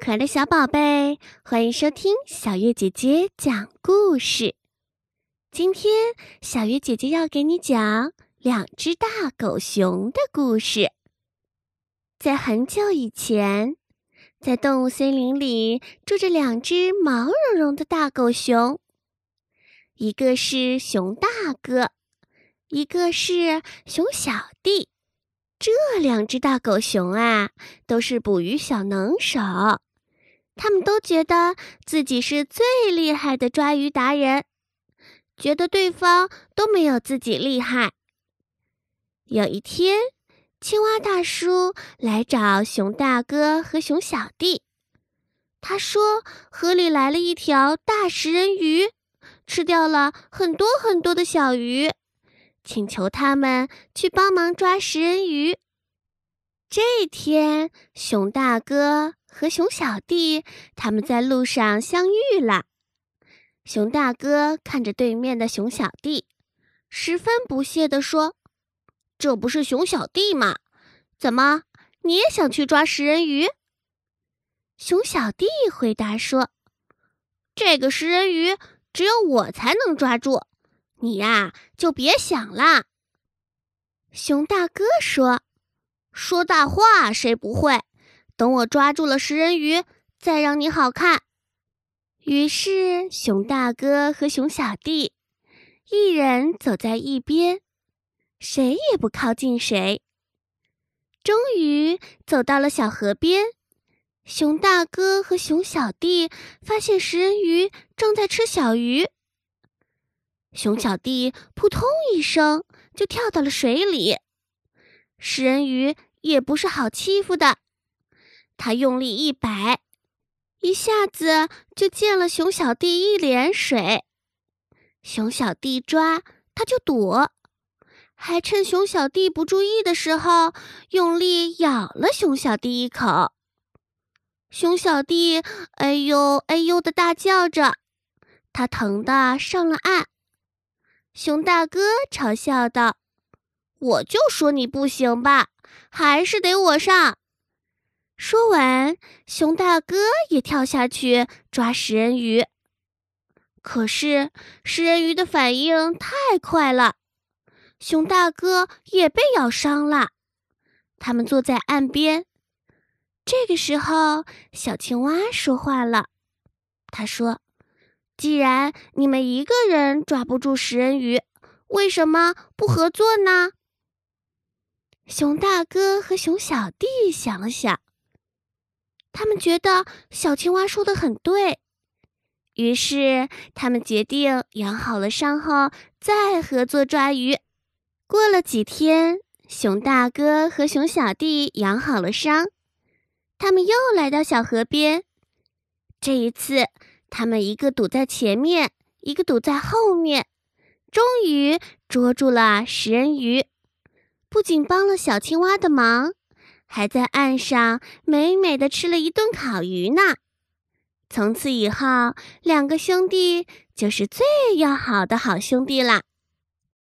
可爱的小宝贝，欢迎收听小月姐姐讲故事。今天，小月姐姐要给你讲两只大狗熊的故事。在很久以前，在动物森林里住着两只毛茸茸的大狗熊，一个是熊大哥，一个是熊小弟。这两只大狗熊啊，都是捕鱼小能手，他们都觉得自己是最厉害的抓鱼达人，觉得对方都没有自己厉害。有一天，青蛙大叔来找熊大哥和熊小弟，他说河里来了一条大食人鱼，吃掉了很多很多的小鱼。请求他们去帮忙抓食人鱼。这天，熊大哥和熊小弟他们在路上相遇了。熊大哥看着对面的熊小弟，十分不屑地说：“这不是熊小弟吗？怎么你也想去抓食人鱼？”熊小弟回答说：“这个食人鱼只有我才能抓住。”你呀，就别想了。熊大哥说：“说大话谁不会？等我抓住了食人鱼，再让你好看。”于是，熊大哥和熊小弟一人走在一边，谁也不靠近谁。终于走到了小河边，熊大哥和熊小弟发现食人鱼正在吃小鱼。熊小弟扑通一声就跳到了水里，食人鱼也不是好欺负的，他用力一摆，一下子就溅了熊小弟一脸水。熊小弟抓他就躲，还趁熊小弟不注意的时候，用力咬了熊小弟一口。熊小弟哎呦哎呦的大叫着，他疼得上了岸。熊大哥嘲笑道：“我就说你不行吧，还是得我上。”说完，熊大哥也跳下去抓食人鱼。可是食人鱼的反应太快了，熊大哥也被咬伤了。他们坐在岸边。这个时候，小青蛙说话了，他说。既然你们一个人抓不住食人鱼，为什么不合作呢？熊大哥和熊小弟想了想，他们觉得小青蛙说的很对，于是他们决定养好了伤后再合作抓鱼。过了几天，熊大哥和熊小弟养好了伤，他们又来到小河边，这一次。他们一个堵在前面，一个堵在后面，终于捉住了食人鱼。不仅帮了小青蛙的忙，还在岸上美美的吃了一顿烤鱼呢。从此以后，两个兄弟就是最要好的好兄弟啦。